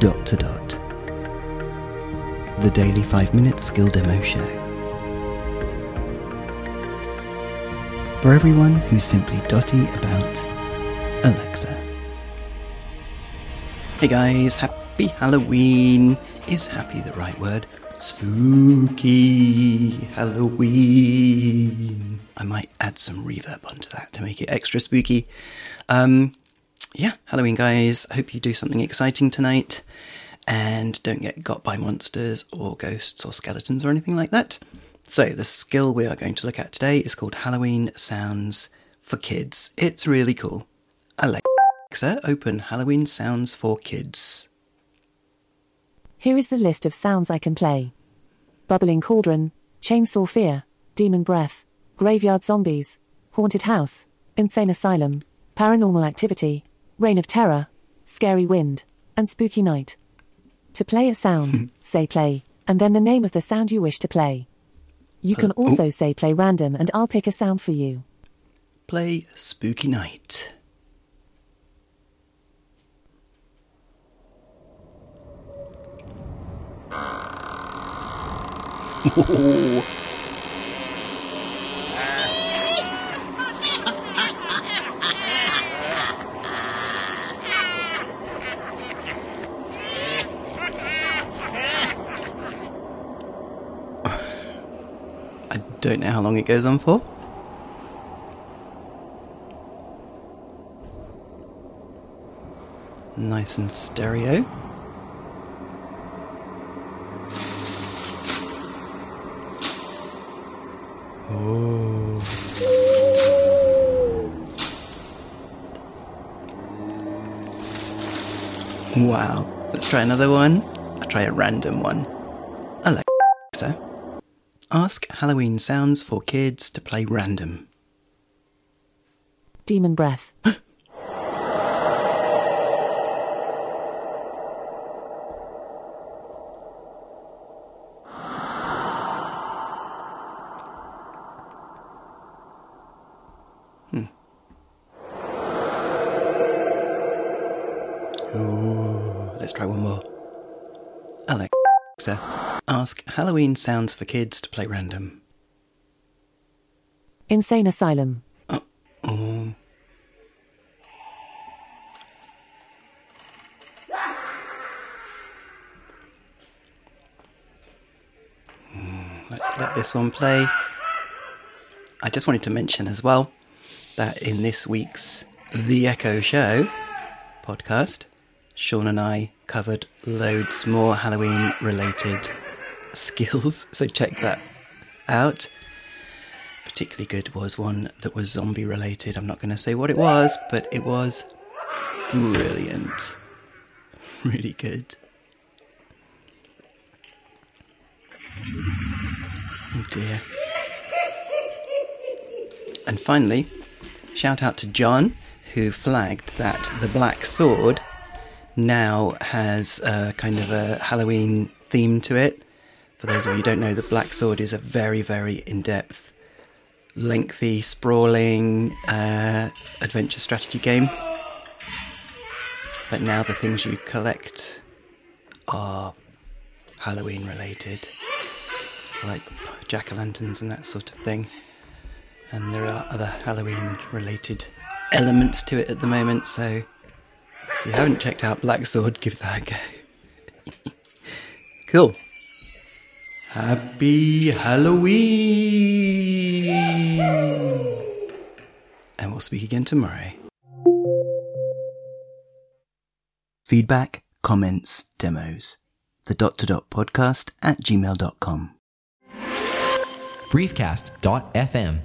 dot to dot. The daily 5 minute skill demo show. For everyone who's simply dotty about Alexa. Hey guys, happy Halloween! Is happy the right word? Spooky Halloween. I might add some reverb onto that to make it extra spooky. Um, yeah, Halloween, guys. I hope you do something exciting tonight and don't get got by monsters or ghosts or skeletons or anything like that. So, the skill we are going to look at today is called Halloween Sounds for Kids. It's really cool. Alexa, open Halloween Sounds for Kids. Here is the list of sounds I can play Bubbling Cauldron, Chainsaw Fear, Demon Breath, Graveyard Zombies, Haunted House, Insane Asylum, Paranormal Activity, Reign of Terror, Scary Wind, and Spooky Night. To play a sound, say play, and then the name of the sound you wish to play. You can Uh, oh. also say play random and I'll pick a sound for you. Play Spooky Night. don't know how long it goes on for. Nice and stereo. Oh. Wow. Let's try another one. I'll try a random one. Alexa, ask Halloween sounds for kids to play random. Demon Breath, hmm. Ooh, let's try one more. Alexa, ask Halloween sounds for kids to play random. Insane Asylum, Oh. Hmm, Let's let this one play. I just wanted to mention as well that in this week's The Echo Show podcast, Sean and I covered loads more Halloween related skills, so check that out. Particularly good was one that was zombie related. I'm not going to say what it was, but it was brilliant. Really good. Oh dear. And finally, shout out to John, who flagged that the Black Sword now has a kind of a Halloween theme to it. For those of you who don't know, the Black Sword is a very, very in depth, lengthy, sprawling uh, adventure strategy game. But now the things you collect are Halloween related, like jack o' lanterns and that sort of thing. And there are other Halloween related elements to it at the moment, so if you haven't checked out Black Sword, give that a go. cool. Happy Halloween! And we'll speak again tomorrow. Feedback, comments, demos. The dot to dot podcast at gmail.com. briefcast.fm